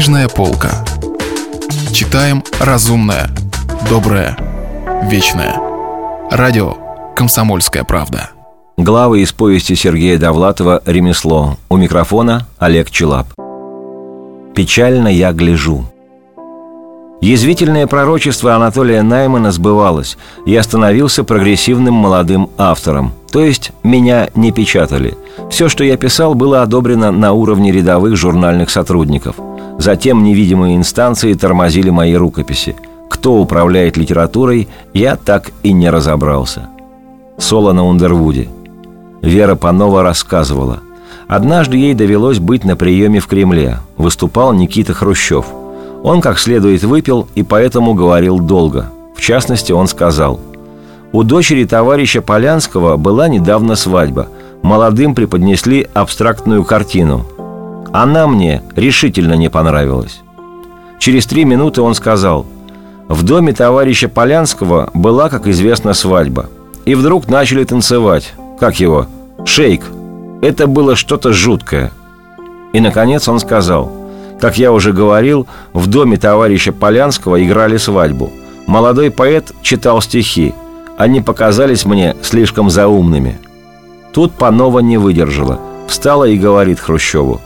Книжная полка. Читаем разумное, доброе, вечное. Радио «Комсомольская правда». Главы из повести Сергея Довлатова «Ремесло». У микрофона Олег Челап. «Печально я гляжу». Язвительное пророчество Анатолия Наймана сбывалось. Я становился прогрессивным молодым автором. То есть меня не печатали. Все, что я писал, было одобрено на уровне рядовых журнальных сотрудников. Затем невидимые инстанции тормозили мои рукописи. Кто управляет литературой, я так и не разобрался. Соло на Ундервуде. Вера Панова рассказывала. Однажды ей довелось быть на приеме в Кремле. Выступал Никита Хрущев – он как следует выпил и поэтому говорил долго. В частности, он сказал «У дочери товарища Полянского была недавно свадьба. Молодым преподнесли абстрактную картину. Она мне решительно не понравилась». Через три минуты он сказал «В доме товарища Полянского была, как известно, свадьба. И вдруг начали танцевать. Как его? Шейк. Это было что-то жуткое». И, наконец, он сказал – как я уже говорил, в доме товарища Полянского играли свадьбу. Молодой поэт читал стихи. Они показались мне слишком заумными. Тут Панова не выдержала. Встала и говорит Хрущеву.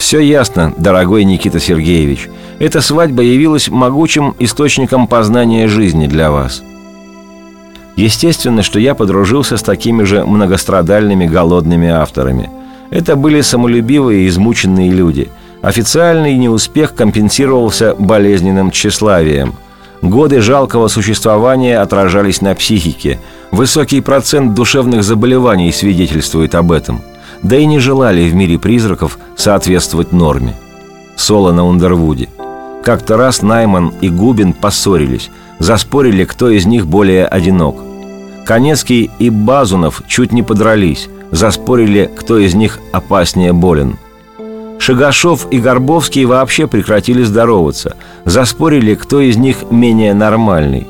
«Все ясно, дорогой Никита Сергеевич. Эта свадьба явилась могучим источником познания жизни для вас». Естественно, что я подружился с такими же многострадальными голодными авторами. Это были самолюбивые и измученные люди – Официальный неуспех компенсировался болезненным тщеславием. Годы жалкого существования отражались на психике. Высокий процент душевных заболеваний свидетельствует об этом. Да и не желали в мире призраков соответствовать норме. Соло на Ундервуде. Как-то раз Найман и Губин поссорились, заспорили, кто из них более одинок. Конецкий и Базунов чуть не подрались, заспорили, кто из них опаснее болен – Шагашов и Горбовский вообще прекратили здороваться. Заспорили, кто из них менее нормальный.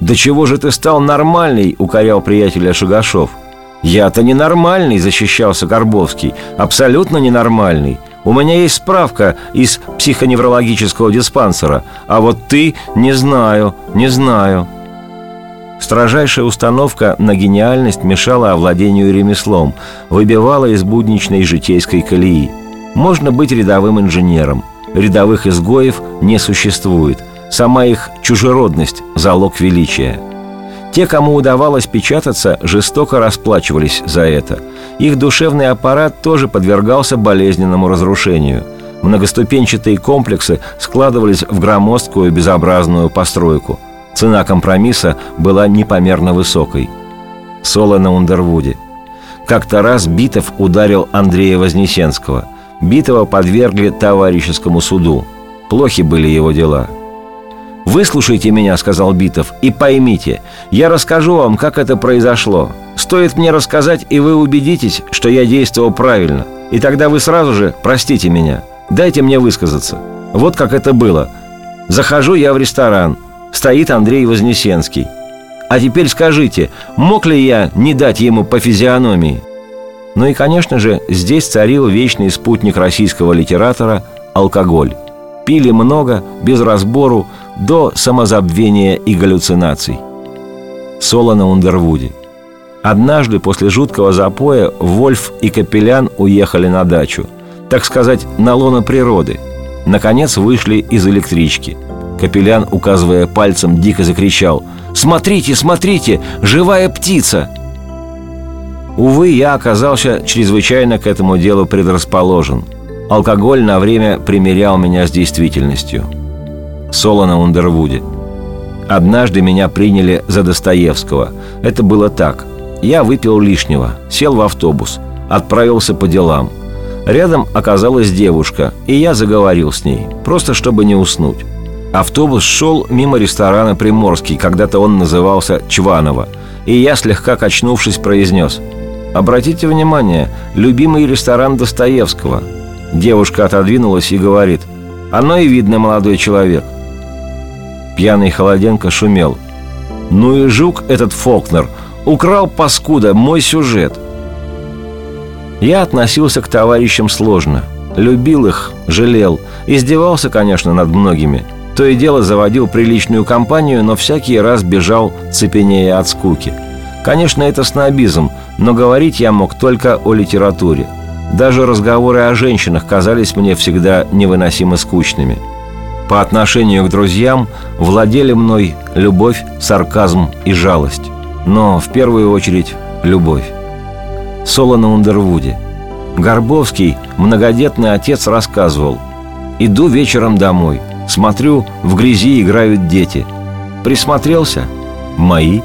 «Да чего же ты стал нормальный?» – укорял приятеля Шагашов. «Я-то ненормальный», – защищался Горбовский. «Абсолютно ненормальный. У меня есть справка из психоневрологического диспансера. А вот ты – не знаю, не знаю». Строжайшая установка на гениальность мешала овладению ремеслом, выбивала из будничной житейской колеи – можно быть рядовым инженером. Рядовых изгоев не существует. Сама их чужеродность – залог величия. Те, кому удавалось печататься, жестоко расплачивались за это. Их душевный аппарат тоже подвергался болезненному разрушению. Многоступенчатые комплексы складывались в громоздкую безобразную постройку. Цена компромисса была непомерно высокой. Соло на Ундервуде. Как-то раз Битов ударил Андрея Вознесенского – Битого подвергли товарищескому суду. Плохи были его дела. «Выслушайте меня», — сказал Битов, — «и поймите, я расскажу вам, как это произошло. Стоит мне рассказать, и вы убедитесь, что я действовал правильно. И тогда вы сразу же простите меня. Дайте мне высказаться. Вот как это было. Захожу я в ресторан. Стоит Андрей Вознесенский. А теперь скажите, мог ли я не дать ему по физиономии? Ну и, конечно же, здесь царил вечный спутник российского литератора – алкоголь. Пили много, без разбору, до самозабвения и галлюцинаций. Соло на Ундервуде. Однажды после жуткого запоя Вольф и Капелян уехали на дачу. Так сказать, на лоно природы. Наконец вышли из электрички. Капелян, указывая пальцем, дико закричал «Смотрите, смотрите! Живая птица!» Увы, я оказался чрезвычайно к этому делу предрасположен. Алкоголь на время примерял меня с действительностью. Соло на Ундервуде. Однажды меня приняли за Достоевского. Это было так. Я выпил лишнего, сел в автобус, отправился по делам. Рядом оказалась девушка, и я заговорил с ней, просто чтобы не уснуть. Автобус шел мимо ресторана «Приморский», когда-то он назывался «Чваново», и я, слегка качнувшись, произнес – Обратите внимание, любимый ресторан Достоевского. Девушка отодвинулась и говорит, оно и видно, молодой человек. Пьяный Холоденко шумел. Ну и жук этот Фолкнер украл, паскуда, мой сюжет. Я относился к товарищам сложно. Любил их, жалел. Издевался, конечно, над многими. То и дело заводил приличную компанию, но всякий раз бежал, цепенея от скуки. Конечно, это снобизм, но говорить я мог только о литературе. Даже разговоры о женщинах казались мне всегда невыносимо скучными. По отношению к друзьям владели мной любовь, сарказм и жалость. Но в первую очередь любовь. Соло на Ундервуде. Горбовский, многодетный отец, рассказывал. «Иду вечером домой. Смотрю, в грязи играют дети. Присмотрелся? Мои.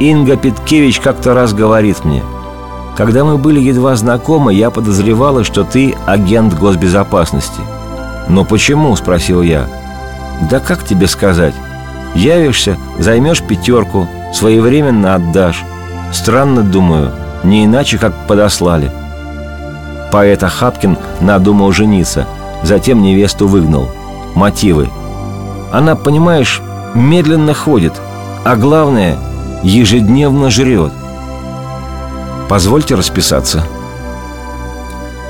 Инга Петкевич как-то раз говорит мне. Когда мы были едва знакомы, я подозревала, что ты агент госбезопасности. «Но почему?» – спросил я. «Да как тебе сказать? Явишься, займешь пятерку, своевременно отдашь. Странно, думаю, не иначе, как подослали. Поэт Ахапкин надумал жениться, затем невесту выгнал. Мотивы. Она, понимаешь, медленно ходит, а главное, ежедневно жрет. Позвольте расписаться.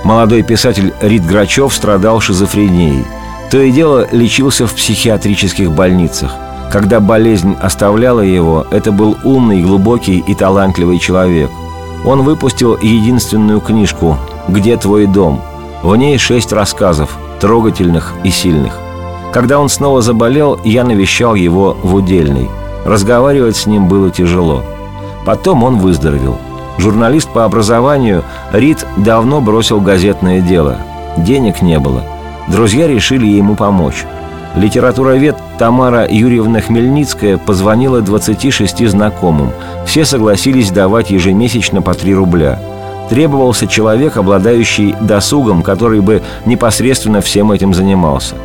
Молодой писатель Рид Грачев страдал шизофренией. То и дело лечился в психиатрических больницах. Когда болезнь оставляла его, это был умный, глубокий и талантливый человек. Он выпустил единственную книжку «Где твой дом?». В ней шесть рассказов, трогательных и сильных. Когда он снова заболел, я навещал его в удельной. Разговаривать с ним было тяжело. Потом он выздоровел. Журналист по образованию, Рид давно бросил газетное дело. Денег не было. Друзья решили ему помочь. Литературовед Тамара Юрьевна Хмельницкая позвонила 26 знакомым. Все согласились давать ежемесячно по 3 рубля. Требовался человек, обладающий досугом, который бы непосредственно всем этим занимался.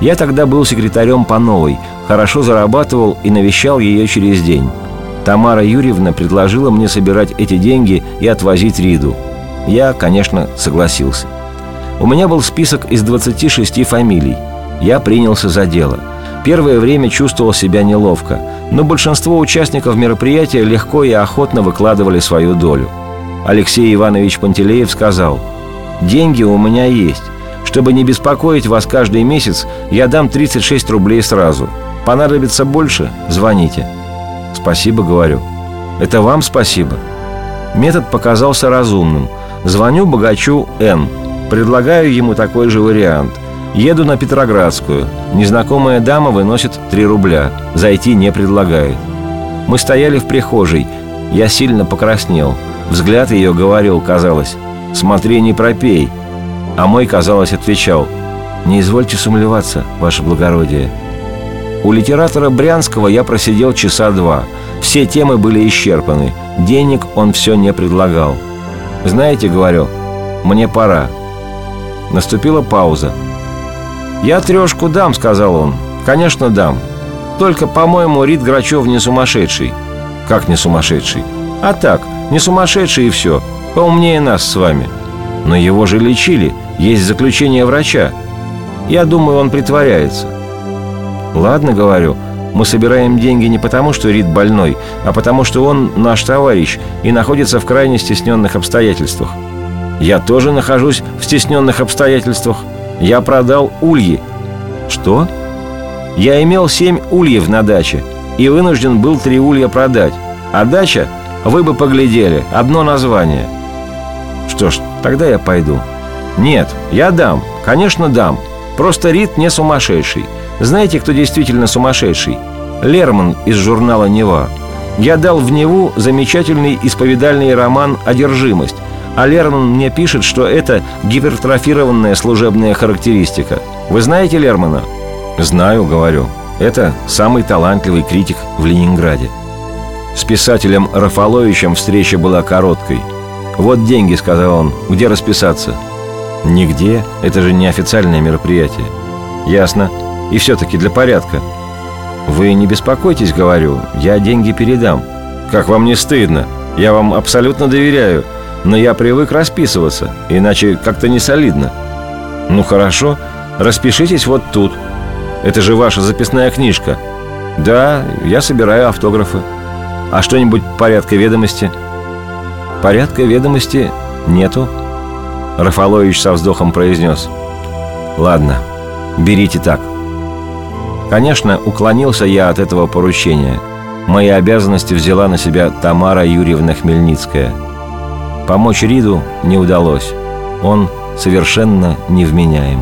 Я тогда был секретарем по новой, хорошо зарабатывал и навещал ее через день. Тамара Юрьевна предложила мне собирать эти деньги и отвозить Риду. Я, конечно, согласился. У меня был список из 26 фамилий – я принялся за дело. Первое время чувствовал себя неловко, но большинство участников мероприятия легко и охотно выкладывали свою долю. Алексей Иванович Пантелеев сказал, «Деньги у меня есть. Чтобы не беспокоить вас каждый месяц, я дам 36 рублей сразу. Понадобится больше – звоните». «Спасибо», — говорю. «Это вам спасибо». Метод показался разумным. Звоню богачу Н. Предлагаю ему такой же вариант. Еду на Петроградскую. Незнакомая дама выносит 3 рубля. Зайти не предлагает. Мы стояли в прихожей. Я сильно покраснел. Взгляд ее говорил, казалось, «Смотри, не пропей». А мой, казалось, отвечал, «Не извольте сумлеваться, ваше благородие». У литератора Брянского я просидел часа два. Все темы были исчерпаны. Денег он все не предлагал. «Знаете, — говорю, — мне пора». Наступила пауза. «Я трешку дам», — сказал он. «Конечно, дам. Только, по-моему, Рид Грачев не сумасшедший». «Как не сумасшедший?» «А так, не сумасшедший и все. Поумнее нас с вами». «Но его же лечили. Есть заключение врача». «Я думаю, он притворяется». «Ладно, — говорю, — мы собираем деньги не потому, что Рид больной, а потому, что он наш товарищ и находится в крайне стесненных обстоятельствах». «Я тоже нахожусь в стесненных обстоятельствах», я продал ульи. Что? Я имел семь ульев на даче и вынужден был три улья продать. А дача, вы бы поглядели, одно название. Что ж, тогда я пойду. Нет, я дам, конечно дам. Просто Рит не сумасшедший. Знаете, кто действительно сумасшедший? Лерман из журнала «Нева». Я дал в Неву замечательный исповедальный роман «Одержимость», а Лерман мне пишет, что это гипертрофированная служебная характеристика. Вы знаете Лермана? Знаю, говорю. Это самый талантливый критик в Ленинграде. С писателем Рафаловичем встреча была короткой. «Вот деньги», — сказал он. «Где расписаться?» «Нигде. Это же не официальное мероприятие». «Ясно. И все-таки для порядка». «Вы не беспокойтесь, — говорю. Я деньги передам». «Как вам не стыдно? Я вам абсолютно доверяю. Но я привык расписываться, иначе как-то не солидно. Ну хорошо, распишитесь вот тут. Это же ваша записная книжка. Да, я собираю автографы. А что-нибудь порядка ведомости? Порядка ведомости нету. Рафалович со вздохом произнес «Ладно, берите так». Конечно, уклонился я от этого поручения. Мои обязанности взяла на себя Тамара Юрьевна Хмельницкая. Помочь Риду не удалось. Он совершенно невменяем.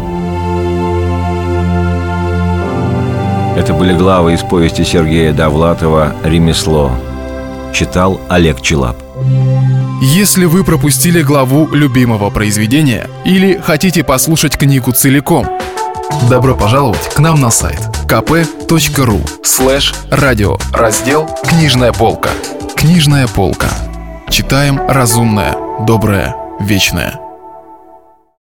Это были главы из повести Сергея Довлатова «Ремесло». Читал Олег Челап. Если вы пропустили главу любимого произведения или хотите послушать книгу целиком, добро пожаловать к нам на сайт kp.ru слэш радио раздел «Книжная полка». Книжная полка. Читаем разумное, доброе, вечное.